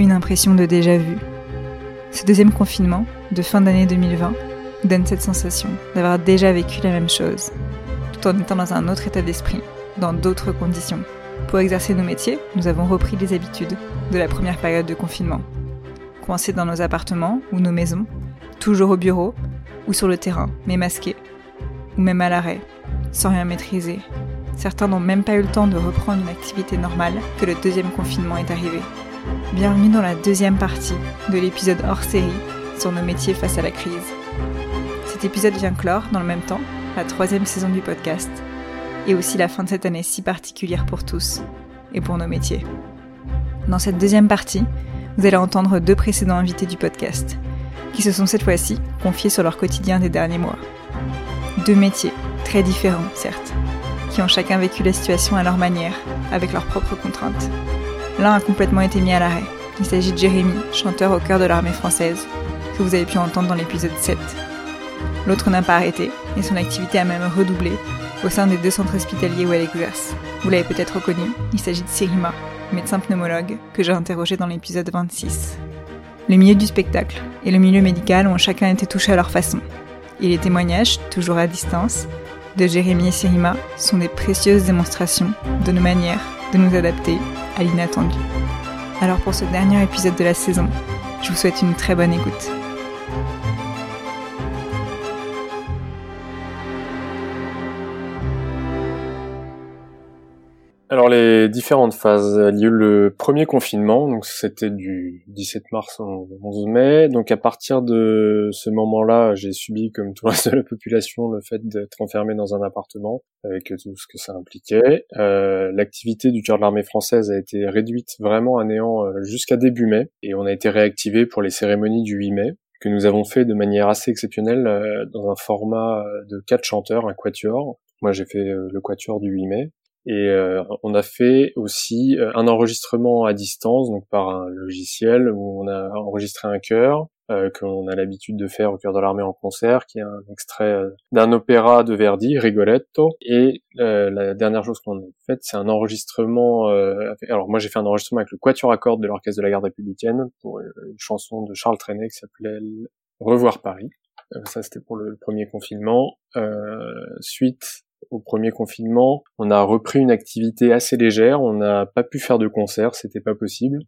une impression de déjà-vu. Ce deuxième confinement, de fin d'année 2020, donne cette sensation d'avoir déjà vécu la même chose, tout en étant dans un autre état d'esprit, dans d'autres conditions. Pour exercer nos métiers, nous avons repris les habitudes de la première période de confinement. Coincés dans nos appartements ou nos maisons, toujours au bureau ou sur le terrain, mais masqués, ou même à l'arrêt, sans rien maîtriser. Certains n'ont même pas eu le temps de reprendre une activité normale que le deuxième confinement est arrivé. Bienvenue dans la deuxième partie de l'épisode hors série sur nos métiers face à la crise. Cet épisode vient clore, dans le même temps, la troisième saison du podcast, et aussi la fin de cette année si particulière pour tous, et pour nos métiers. Dans cette deuxième partie, vous allez entendre deux précédents invités du podcast, qui se sont cette fois-ci confiés sur leur quotidien des derniers mois. Deux métiers, très différents certes, qui ont chacun vécu la situation à leur manière, avec leurs propres contraintes. L'un a complètement été mis à l'arrêt. Il s'agit de Jérémy, chanteur au cœur de l'armée française, que vous avez pu entendre dans l'épisode 7. L'autre n'a pas arrêté, et son activité a même redoublé au sein des deux centres hospitaliers où elle exerce. Vous l'avez peut-être reconnu, il s'agit de Sirima, médecin pneumologue, que j'ai interrogé dans l'épisode 26. Le milieu du spectacle et le milieu médical ont chacun été touchés à leur façon. Et les témoignages, toujours à distance, de Jérémy et Sirima sont des précieuses démonstrations de nos manières de nous adapter à l'inattendu. Alors pour ce dernier épisode de la saison, je vous souhaite une très bonne écoute. Alors les différentes phases. Il y a eu le premier confinement, donc c'était du 17 mars au 11 mai. Donc à partir de ce moment-là, j'ai subi, comme tout le reste de la population, le fait d'être enfermé dans un appartement, avec tout ce que ça impliquait. Euh, L'activité du cœur de l'armée française a été réduite vraiment à néant euh, jusqu'à début mai, et on a été réactivé pour les cérémonies du 8 mai que nous avons fait de manière assez exceptionnelle euh, dans un format de quatre chanteurs, un quatuor. Moi, j'ai fait euh, le quatuor du 8 mai. Et euh, on a fait aussi euh, un enregistrement à distance, donc par un logiciel où on a enregistré un chœur euh, qu'on a l'habitude de faire au cœur de l'armée en concert, qui est un extrait euh, d'un opéra de Verdi, Rigoletto. Et la dernière chose qu'on a faite, c'est un enregistrement. alors moi, j'ai fait un enregistrement avec le quatuor à cordes de l'orchestre de la garde républicaine pour une chanson de Charles Trenet qui s'appelait Revoir Paris. ça, c'était pour le premier confinement. suite au premier confinement, on a repris une activité assez légère. On n'a pas pu faire de concert, c'était pas possible.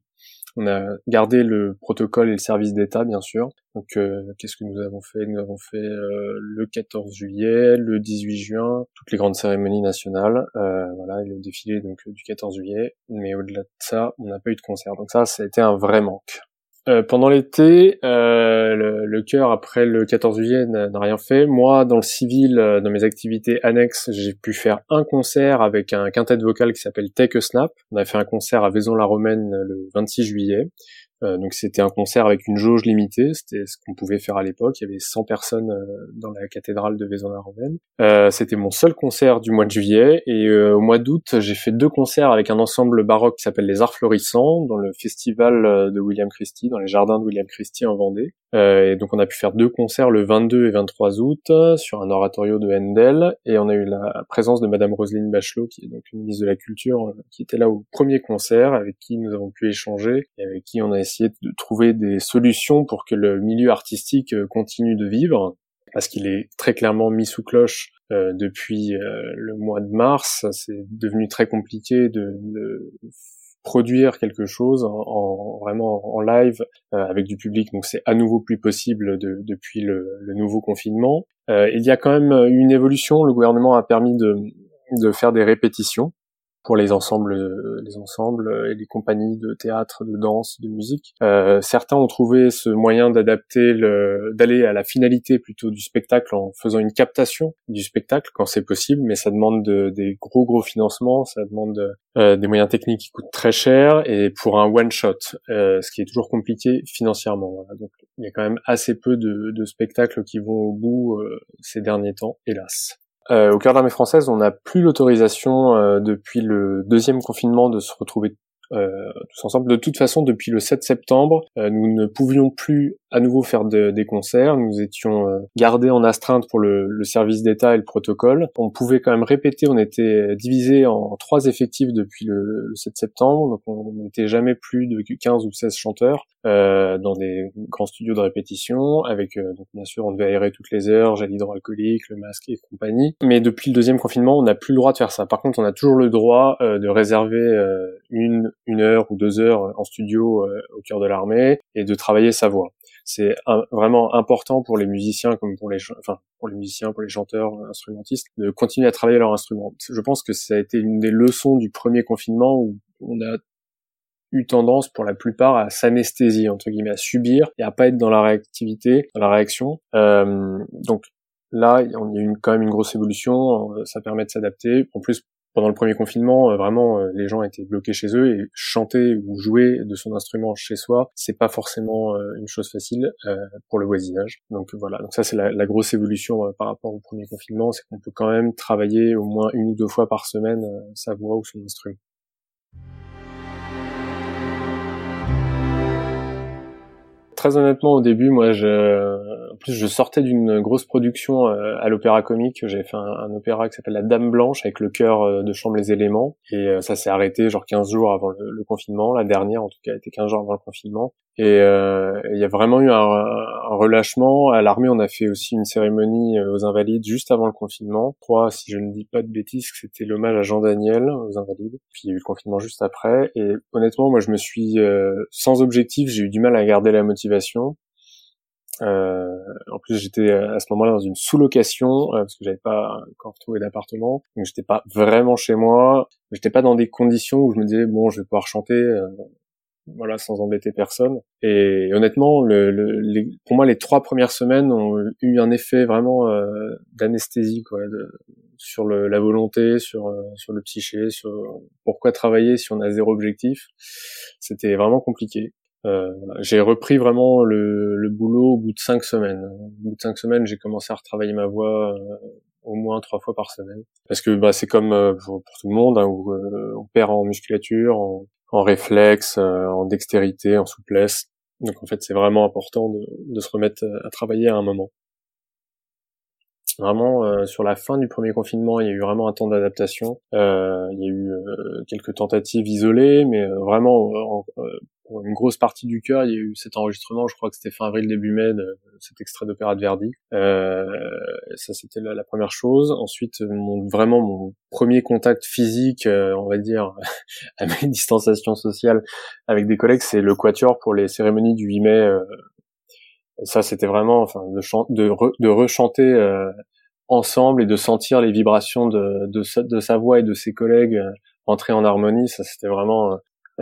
On a gardé le protocole et le service d'État, bien sûr. Donc, euh, qu'est-ce que nous avons fait? Nous avons fait euh, le 14 juillet, le 18 juin, toutes les grandes cérémonies nationales. Euh, voilà, le défilé donc du 14 juillet. Mais au-delà de ça, on n'a pas eu de concert. Donc ça, ça a été un vrai manque. Euh, pendant l'été, euh, le, le cœur après le 14 juillet n'a rien fait. Moi, dans le civil, euh, dans mes activités annexes, j'ai pu faire un concert avec un quintet vocal qui s'appelle Take a Snap. On a fait un concert à Vaison-la-Romaine le 26 juillet. Euh, donc c'était un concert avec une jauge limitée, c'était ce qu'on pouvait faire à l'époque. Il y avait 100 personnes euh, dans la cathédrale de Vaison-la-Romaine. Euh, c'était mon seul concert du mois de juillet et au mois d'août j'ai fait deux concerts avec un ensemble baroque qui s'appelle les Arts Florissants dans le festival de William Christie, dans les jardins de William Christie en Vendée. et donc on a pu faire deux concerts le 22 et 23 août sur un oratorio de Handel et on a eu la présence de Madame Roselyne Bachelot qui est donc ministre de la Culture qui était là au premier concert avec qui nous avons pu échanger et avec qui on a essayé de trouver des solutions pour que le milieu artistique euh, continue de vivre, parce qu'il est très clairement mis sous cloche euh, depuis euh, le mois de mars. C'est devenu très compliqué de, produire quelque chose en, vraiment en live avec du public, donc c'est à nouveau plus possible depuis le, nouveau confinement. il y a quand même une évolution. Le gouvernement a permis de faire des répétitions pour les ensembles, les ensembles et les compagnies de théâtre, de danse, de musique. Euh, certains ont trouvé ce moyen d'adapter, d'aller à la finalité plutôt du spectacle en faisant une captation du spectacle quand c'est possible, mais ça demande des gros gros financements, ça demande euh, des moyens techniques qui coûtent très cher et pour un one shot, euh, ce qui est toujours compliqué financièrement. Donc il y a quand même assez peu de, de spectacles qui vont au bout euh, ces derniers temps, hélas. Euh, au cœur de l'armée française, on n'a plus l'autorisation euh, depuis le deuxième confinement de se retrouver tous ensemble. De toute façon, depuis le 7 septembre, nous ne pouvions plus à nouveau faire des concerts. Nous étions euh, gardés en astreinte pour le, le service d'État et le protocole. On pouvait quand même répéter. On était divisé en trois effectifs depuis le, 7 septembre, donc on n'était jamais plus de 15 ou 16 chanteurs euh, dans des grands studios de répétition. Avec euh, donc bien sûr, on devait aérer toutes les heures, gel hydroalcoolique, le masque et compagnie. Mais depuis le deuxième confinement, on n'a plus le droit de faire ça. Par contre, on a toujours le droit de réserver une une heure ou deux heures en studio au cœur de l'armée et de travailler sa voix. C'est vraiment important pour les musiciens comme pour les enfin pour les musiciens pour les chanteurs instrumentistes de continuer à travailler leur instrument. Je pense que ça a été une des leçons du premier confinement où on a eu tendance pour la plupart à s'anesthésier entre guillemets à subir et à pas être dans la réactivité dans la réaction. Euh, donc là il y a eu quand même une grosse évolution ça permet de s'adapter. En plus pendant le premier confinement, euh, vraiment, euh, les gens étaient bloqués chez eux et chanter ou jouer de son instrument chez soi, c'est pas forcément euh, une chose facile pour le voisinage. Donc voilà, donc ça c'est la, la, grosse évolution par rapport au premier confinement, c'est qu'on peut quand même travailler au moins une ou deux fois par semaine sa voix ou son instrument. Très honnêtement, au début, moi, je, en plus, je sortais d'une grosse production euh, à l'Opéra Comique. J'avais fait un, opéra qui s'appelle La Dame Blanche avec le chœur euh, de chambre les éléments, et euh, ça s'est arrêté genre 15 jours avant le, confinement. La dernière, en tout cas, était 15 jours avant le confinement. Et il y a vraiment eu un, un relâchement. À l'armée, on a fait aussi une cérémonie aux Invalides juste avant le confinement. Je crois, si je ne dis pas de bêtises, que c'était l'hommage à Jean Daniel aux Invalides. Puis il y a eu le confinement juste après. Et honnêtement, moi, je me suis sans objectif. J'ai eu du mal à garder la motivation euh, en plus, j'étais à ce moment-là dans une sous-location euh, parce que j'avais pas encore trouvé d'appartement, donc j'étais pas vraiment chez moi. J'étais pas dans des conditions où je me disais bon, je vais pouvoir chanter, euh, voilà, sans embêter personne. Et honnêtement, pour moi, les trois premières semaines ont eu un effet vraiment d'anesthésie, quoi, sur la volonté, sur sur le psyché, sur pourquoi travailler si on a zéro objectif. C'était vraiment compliqué. Euh, j'ai repris vraiment le, le, boulot au bout de cinq semaines. Au bout de cinq semaines, j'ai commencé à retravailler ma voix euh, au moins trois fois par semaine. Parce que bah, c'est comme euh, pour, tout le monde, hein, où on perd en musculature, en, en réflexe, en dextérité, en souplesse. Donc en fait, c'est vraiment important de, de, se remettre à travailler à un moment. Vraiment, sur la fin du premier confinement, il y a eu vraiment un temps d'adaptation. Euh, il y a eu quelques tentatives isolées, mais vraiment une grosse partie du cœur, il y a eu cet enregistrement, je crois que c'était fin avril, début mai, de cet extrait d'opéra de Verdi. Euh, ça, c'était la, première chose. Ensuite, mon, vraiment mon premier contact physique, euh, on va dire, à mes distanciations sociales avec des collègues, c'est le quatuor pour les cérémonies du 8 mai. Euh, ça, c'était vraiment, enfin, de, de, de rechanter euh, ensemble et de sentir les vibrations de, de, sa, de sa voix et de ses collègues entrer en harmonie. Ça, c'était vraiment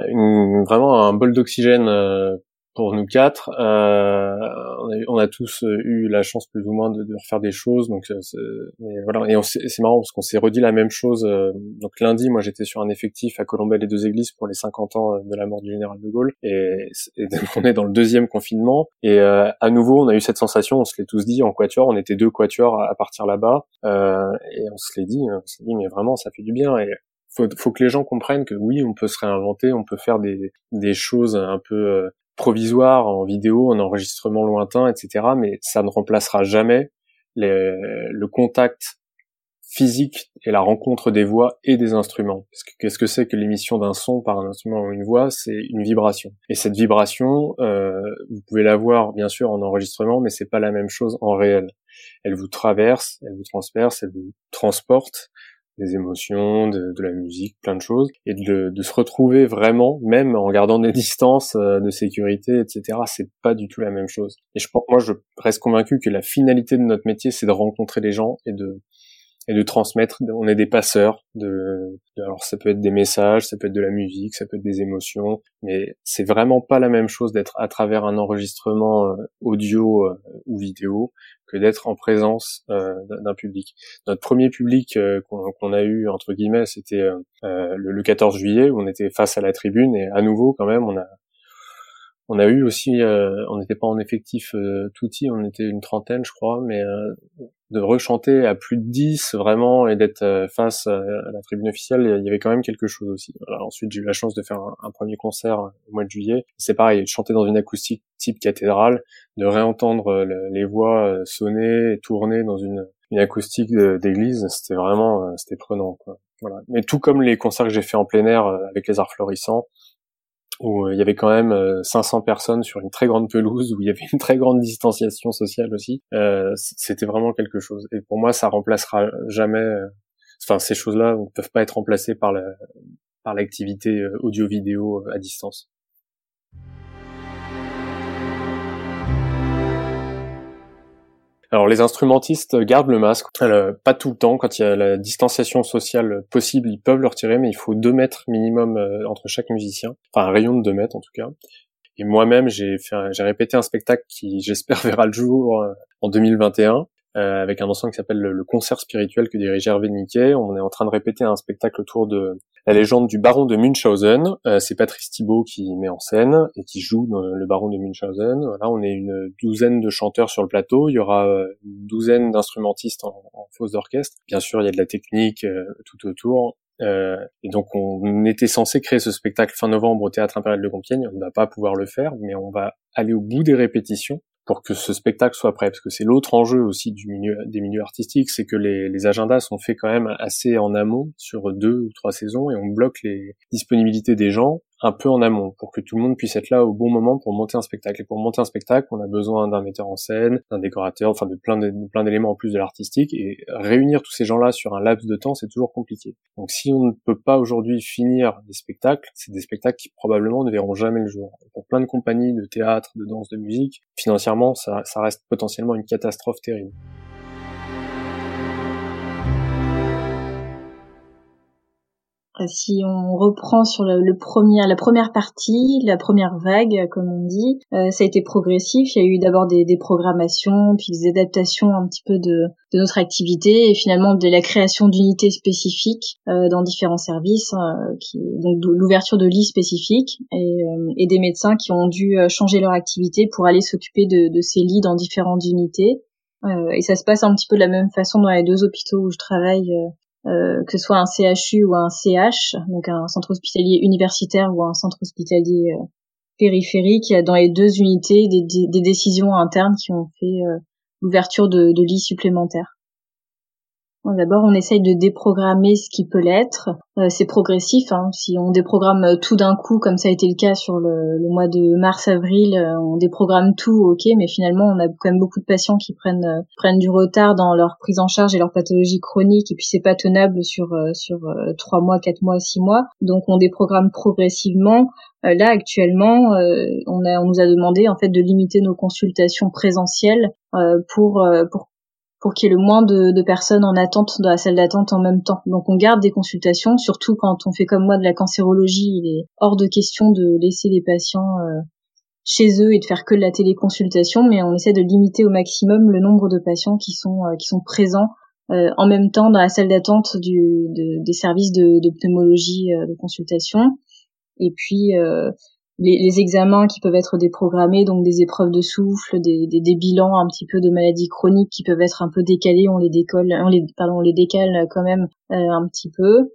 une, vraiment un bol d'oxygène euh, pour nous quatre. Euh, on, a, on, a, tous euh, eu la chance plus ou moins de, de refaire des choses, donc mais voilà. Et c'est marrant parce qu'on s'est redit la même chose. donc lundi, moi j'étais sur un effectif à Colombelle les deux églises pour les 50 ans de la mort du général de Gaulle, et, et on est dans le deuxième confinement. Et à nouveau, on a eu cette sensation, on se l'est tous dit en quatuor, on était deux quatuors à, partir là-bas, et on se l'est dit, on s'est dit mais vraiment ça fait du bien. Et faut, faut que les gens comprennent que oui, on peut se réinventer, on peut faire des, des choses un peu euh, provisoires en vidéo, en enregistrement lointain, etc. Mais ça ne remplacera jamais le contact physique et la rencontre des voix et des instruments. Qu'est-ce que c'est que l'émission d'un son par un instrument ou une voix? C'est une vibration. Et cette vibration, euh, vous pouvez la voir bien sûr en enregistrement, mais c'est pas la même chose en réel. Elle vous traverse, elle vous transperce, elle vous transporte des émotions, de, de, la musique, plein de choses, et de, de, se retrouver vraiment, même en gardant des distances euh, de sécurité, etc. C'est pas du tout la même chose. Et je pense, moi, je reste convaincu que la finalité de notre métier, c'est de rencontrer les gens et de et de transmettre. On est des passeurs. De, alors ça peut être des messages, ça peut être de la musique, ça peut être des émotions, mais c'est vraiment pas la même chose d'être à travers un enregistrement euh, audio euh, ou vidéo que d'être en présence euh, d'un public. Notre premier public qu'on a eu entre guillemets, c'était le, 14 juillet où on était face à la tribune et à nouveau quand même on a On a eu aussi, on n'était pas en effectif tout petit, on était une trentaine, je crois, mais de rechanter à plus de 10 vraiment et d'être face à la tribune officielle, il y avait quand même quelque chose aussi. ensuite, j'ai eu la chance de faire un, premier concert au mois de juillet. C'est pareil, de chanter dans une acoustique type cathédrale, de réentendre les voix sonner tourner dans une, une acoustique d'église, c'était vraiment, c'était prenant. Quoi. Voilà. Mais tout comme les concerts que j'ai fait en plein air avec les arts florissants, où euh, il y avait quand même 500 euh, personnes sur une très grande pelouse, où il y avait une très grande distanciation sociale aussi. Euh, c'était vraiment quelque chose. Et pour moi, ça remplacera jamais. Enfin, ces choses-là ne peuvent pas être remplacées par la, par l'activité audio-vidéo à distance. Alors les instrumentistes gardent le masque, euh, pas tout le temps, quand il y a la distanciation sociale possible, ils peuvent le retirer, mais il faut deux mètres minimum euh, entre chaque musicien, enfin un rayon de deux mètres en tout cas. Et moi-même, j'ai répété un spectacle qui, j'espère, verra le jour euh, en 2021, euh, avec un ensemble qui s'appelle le, concert spirituel que dirige Hervé Niquet. On est en train de répéter un spectacle autour de la légende du baron de Munchausen. Euh, c'est Patrice Thibault qui met en scène et qui joue dans le baron de Munchausen. Voilà, on est une douzaine de chanteurs sur le plateau. Il y aura euh, une douzaine d'instrumentistes en, en fausse d'orchestre. Bien sûr, il y a de la technique tout autour. Euh, et donc on était censé créer ce spectacle fin novembre au Théâtre Impérial de Compiègne, on ne va pas pouvoir le faire, mais on va aller au bout des répétitions pour que ce spectacle soit prêt, parce que c'est l'autre enjeu aussi du milieu, des milieux artistiques, c'est que les, les, agendas sont faits quand même assez en amont sur deux ou trois saisons et on bloque les disponibilités des gens un peu en amont pour que tout le monde puisse être là au bon moment pour monter un spectacle. Et pour monter un spectacle, on a besoin d'un metteur en scène, d'un décorateur, enfin de plein de, plein d'éléments en plus de l'artistique. Et réunir tous ces gens-là sur un laps de temps, c'est toujours compliqué. Donc si on ne peut pas aujourd'hui finir des spectacles, c'est des spectacles qui probablement ne verront jamais le jour. pour plein de compagnies de théâtre, de danse, de musique, financièrement, ça, ça reste potentiellement une catastrophe terrible. Si on reprend sur le, premier, la première partie, la première vague, comme on dit, euh, ça a été progressif. Il y a eu d'abord des, des, programmations, puis des adaptations un petit peu de, de notre activité, et finalement de la création d'unités spécifiques euh, dans différents services, qui, donc l'ouverture de lits spécifiques, et, et, des médecins qui ont dû changer leur activité pour aller s'occuper de, de, ces lits dans différentes unités. et ça se passe un petit peu de la même façon dans les deux hôpitaux où je travaille euh, que ce soit un CHU ou un CH, donc un centre hospitalier universitaire ou un centre hospitalier euh, périphérique, dans les deux unités des, des décisions internes qui ont fait euh, l'ouverture de lits supplémentaires. D'abord, on essaye de déprogrammer ce qui peut l'être. Euh, c'est progressif. Hein. Si on déprogramme euh, tout d'un coup, comme ça a été le cas sur le, mois de mars-avril, euh, on déprogramme tout, ok, mais finalement, on a quand même beaucoup de patients qui prennent prennent du retard dans leur prise en charge et leur pathologie chronique, et puis c'est pas tenable sur sur trois mois, quatre mois, six mois. Donc, on déprogramme progressivement. là, actuellement, on a on nous a demandé en fait de limiter nos consultations présentielles pour pour pour qu'il y ait le moins de, personnes en attente dans la salle d'attente en même temps. Donc on garde des consultations, surtout quand on fait comme moi de la cancérologie, il est hors de question de laisser les patients euh, chez eux et de faire que de la téléconsultation, mais on essaie de limiter au maximum le nombre de patients qui sont euh, qui sont présents euh, en même temps dans la salle d'attente du, des services de, de pneumologie de consultation. Et puis les, examens qui peuvent être déprogrammés, donc des épreuves de souffle, des, des, bilans un petit peu de maladies chroniques qui peuvent être un peu décalés, on les décolle, on les, pardon, on les décale quand même euh, un petit peu.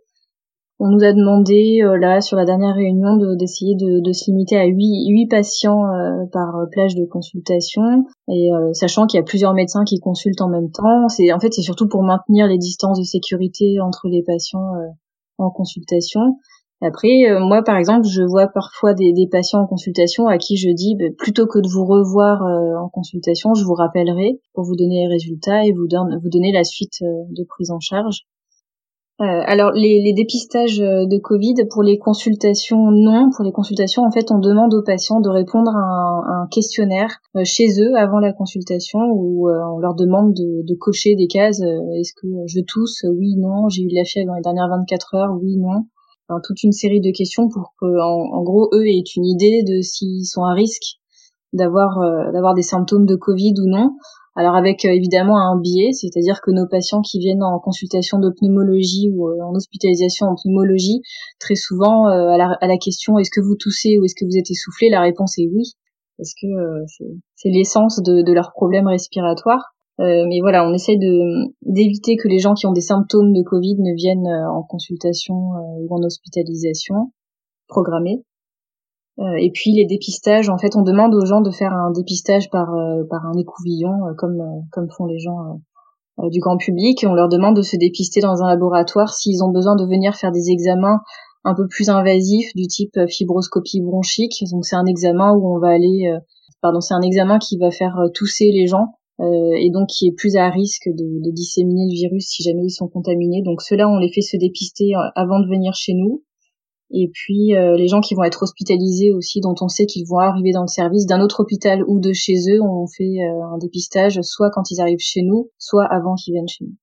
On nous a demandé euh, là sur la dernière réunion d'essayer de, de, se limiter à 8, 8 patients euh, par plage de consultation et sachant qu'il y a plusieurs médecins qui consultent en même temps, c'est en fait c'est surtout pour maintenir les distances de sécurité entre les patients en consultation. Après, euh, moi, par exemple, je vois parfois des, patients en consultation à qui je dis, bah, plutôt que de vous revoir euh, en consultation, je vous rappellerai pour vous donner les résultats et vous, vous donner la suite euh, de prise en charge. alors, les, dépistages de Covid, pour les consultations, non. Pour les consultations, en fait, on demande aux patients de répondre à un, questionnaire chez eux avant la consultation où on leur demande de, de cocher des cases. Est-ce que je tousse? Oui, non. J'ai eu de la fièvre dans les dernières 24 heures? Oui, non toute une série de questions pour que, en, gros, eux aient une idée de s'ils sont à risque d'avoir euh, d'avoir des symptômes de Covid ou non. Alors avec euh, évidemment un biais, c'est-à-dire que nos patients qui viennent en consultation de pneumologie ou euh, en hospitalisation en pneumologie, très souvent à la, à, la, question est-ce que vous toussez ou est-ce que vous êtes essoufflé, la réponse est oui. parce que c'est l'essence de, de leurs problèmes respiratoires. Mais voilà, on essaie de d'éviter que les gens qui ont des symptômes de Covid ne viennent en consultation ou en hospitalisation programmée. et puis les dépistages, en fait, on demande aux gens de faire un dépistage par par un écouvillon, comme comme font les gens euh, du grand public on leur demande de se dépister dans un laboratoire s'ils ont besoin de venir faire des examens un peu plus invasifs du type euh, fibroscopie bronchique. Donc c'est un examen où on va aller, euh, pardon, c'est un examen qui va faire tousser les gens et donc qui est plus à risque de, disséminer le virus si jamais ils sont contaminés. Donc ceux-là, on les fait se dépister avant de venir chez nous. Et puis euh, les gens qui vont être hospitalisés aussi, dont on sait qu'ils vont arriver dans le service d'un autre hôpital ou de chez eux, on fait euh, un dépistage soit quand ils arrivent chez nous, soit avant qu'ils viennent chez nous.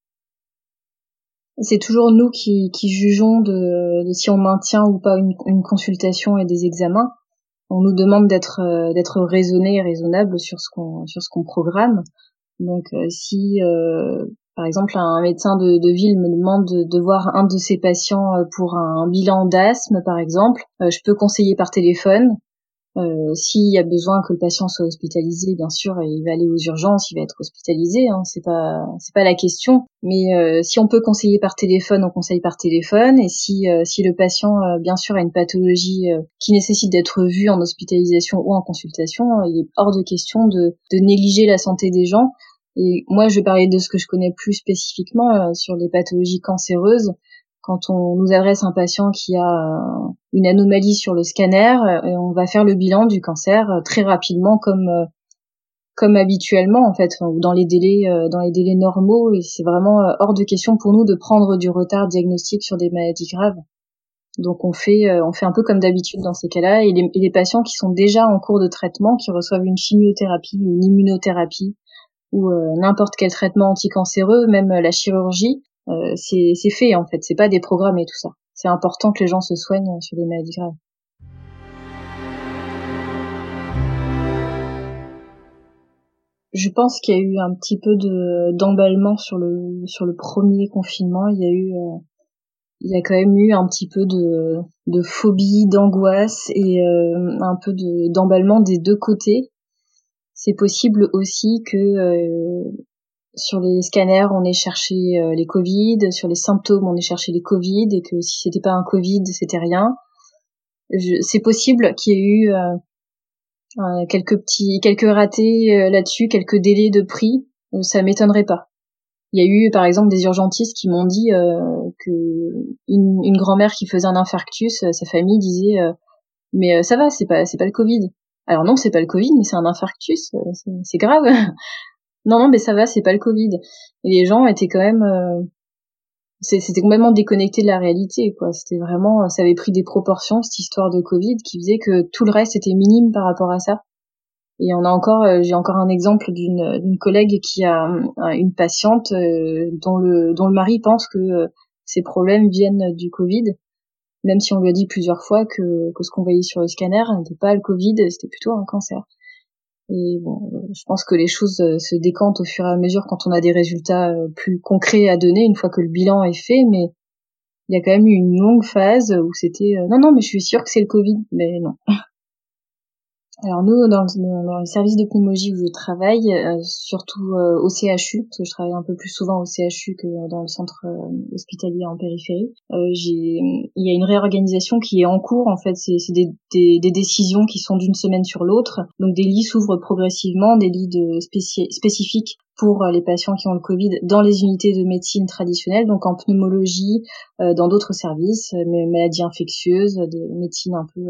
C'est toujours nous qui, jugeons de, si on maintient ou pas une, consultation et des examens. On nous demande d'être euh, d'être raisonné et raisonnable sur ce qu'on sur ce qu'on programme. Donc si par exemple, un médecin de, ville me demande de, voir un de ses patients euh, pour un bilan d'asthme, par exemple. Euh, je peux conseiller par téléphone. Euh, S'il y a besoin que le patient soit hospitalisé, bien sûr, il va aller aux urgences, il va être hospitalisé. Hein, c'est pas c'est pas la question. Mais euh, si on peut conseiller par téléphone, on conseille par téléphone. Et si si le patient, bien sûr, a une pathologie qui nécessite d'être vu en hospitalisation ou en consultation, il est hors de question de, de négliger la santé des gens et moi, je vais parler de ce que je connais plus spécifiquement euh, sur les pathologies cancéreuses. Quand on nous adresse un patient qui a euh, une anomalie sur le scanner, euh, on va faire le bilan du cancer très rapidement, comme comme habituellement en fait, dans les délais dans les délais normaux. Et c'est vraiment hors de question pour nous de prendre du retard diagnostique sur des maladies graves. Donc on fait on fait un peu comme d'habitude dans ces cas-là. Et les, patients qui sont déjà en cours de traitement, qui reçoivent une chimiothérapie, une immunothérapie, ou euh, n'importe quel traitement anticancéreux, même euh, la chirurgie, euh, c'est fait en fait, c'est pas déprogrammé tout ça. C'est important que les gens se soignent sur des maladies graves. Je pense qu'il y a eu un petit peu de d'emballement sur le sur le premier confinement. Il y a eu il y a quand même eu un petit peu de de phobie, d'angoisse et un peu de d'emballement des deux côtés. C'est possible aussi que euh, sur les scanners, on ait cherché euh, les Covid, sur les symptômes, on ait cherché les Covid, et que si c'était pas un Covid, c'était rien. C'est possible qu'il y ait eu euh, quelques petits, quelques ratés là-dessus, quelques délais de prix. ça m'étonnerait pas. Il y a eu par exemple des urgentistes qui m'ont dit que une, une grand-mère qui faisait un infarctus, sa famille disait mais ça va, c'est pas c'est pas le Covid. Alors non, c'est pas le Covid, mais c'est un infarctus, euh, c'est grave. non, non, mais ça va, c'est pas le Covid. Et les gens étaient quand même, euh, c'était complètement déconnecté de la réalité, quoi. C'était vraiment, ça avait pris des proportions cette histoire de Covid qui faisait que tout le reste était minime par rapport à ça. Et on a encore, euh, j'ai encore un exemple d'une d'une collègue qui a une patiente dont le dont le mari pense que ses problèmes viennent du Covid même si on lui a dit plusieurs fois que, que ce qu'on voyait sur le scanner n'était pas le Covid, c'était plutôt un cancer. Et bon, euh, je pense que les choses euh, se décantent au fur et à mesure quand on a des résultats euh, plus concrets à donner une fois que le bilan est fait, mais il y a quand même eu une longue phase où c'était non non mais je suis sûre que c'est le Covid, mais non. Alors nous, dans le, dans le, service de pneumologie où je travaille, euh, surtout euh, au CHU, parce que je travaille un peu plus souvent au CHU que dans le centre euh, hospitalier en périphérie, j'ai, il y a une réorganisation qui est en cours. En fait, c'est des, des, des, décisions qui sont d'une semaine sur l'autre. Donc des lits s'ouvrent progressivement, des lits de spécifiques pour les patients qui ont le Covid dans les unités de médecine traditionnelles, donc en pneumologie, dans d'autres services, maladies infectieuses, des médecines un peu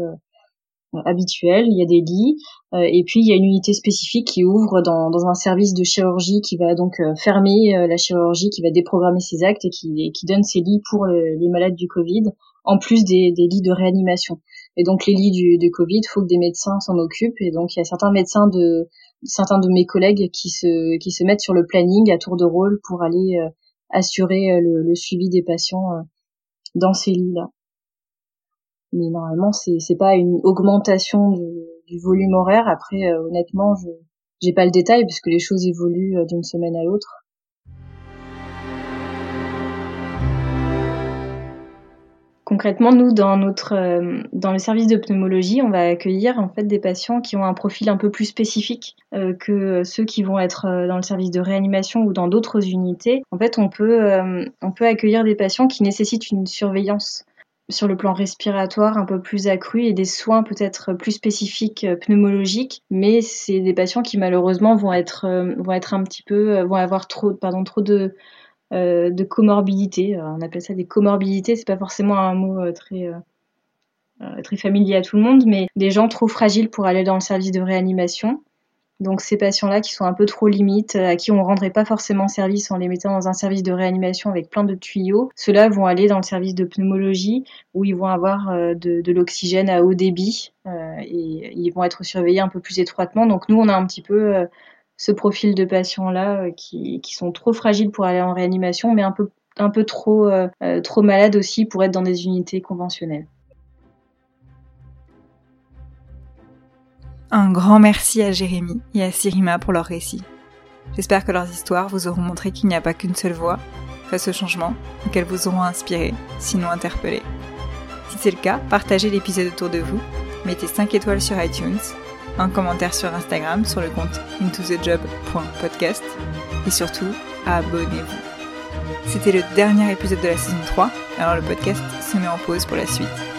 habituel, il y a des lits, euh, et puis il y a une unité spécifique qui ouvre dans, dans un service de chirurgie qui va donc euh, fermer euh, la chirurgie, qui va déprogrammer ses actes et qui, qui donne ses lits pour les malades du Covid, en plus des, des lits de réanimation. Et donc les lits du, du Covid, faut que des médecins s'en occupent, et donc il y a certains médecins de certains de mes collègues qui se qui se mettent sur le planning à tour de rôle pour aller assurer le, le, suivi des patients dans ces lits-là mais normalement c'est c'est pas une augmentation du, volume horaire. Après, euh, honnêtement, je j'ai pas le détail puisque les choses évoluent euh, d'une semaine à l'autre. Concrètement, nous, dans notre, euh, dans le service de pneumologie, on va accueillir en fait des patients qui ont un profil un peu plus spécifique que ceux qui vont être dans le service de réanimation ou dans d'autres unités. En fait, on peut, on peut accueillir des patients qui nécessitent une surveillance sur le plan respiratoire un peu plus accru et des soins peut-être plus spécifiques pneumologiques, mais c'est des patients qui malheureusement vont être, vont être un petit peu, vont avoir trop, pardon, trop de euh, de comorbidité. Euh, on appelle ça des comorbidités, c'est pas forcément un mot euh, très très familier à tout le monde, mais des gens trop fragiles pour aller dans le service de réanimation. Donc ces patients-là qui sont un peu trop limites, à qui on rendrait pas forcément service en les mettant dans un service de réanimation avec plein de tuyaux, ceux-là vont aller dans le service de pneumologie où ils vont avoir de, l'oxygène à haut débit et ils vont être surveillés un peu plus étroitement. Donc nous on a un petit peu ce profil de patients-là euh, qui, qui, sont trop fragiles pour aller en réanimation, mais un peu, un peu trop, euh, euh, trop malades aussi pour être dans des unités conventionnelles. Un grand merci à Jérémy et à Sirima pour leur récit. J'espère que leurs histoires vous auront montré qu'il n'y a pas qu'une seule voie face au changement, ou qu'elles vous auront inspiré, sinon interpellé. Si c'est le cas, partagez l'épisode autour de vous, mettez 5 étoiles sur iTunes un commentaire sur Instagram sur le compte intothejob.podcast et surtout abonnez-vous. C'était le dernier épisode de la saison 3, alors le podcast se met en pause pour la suite.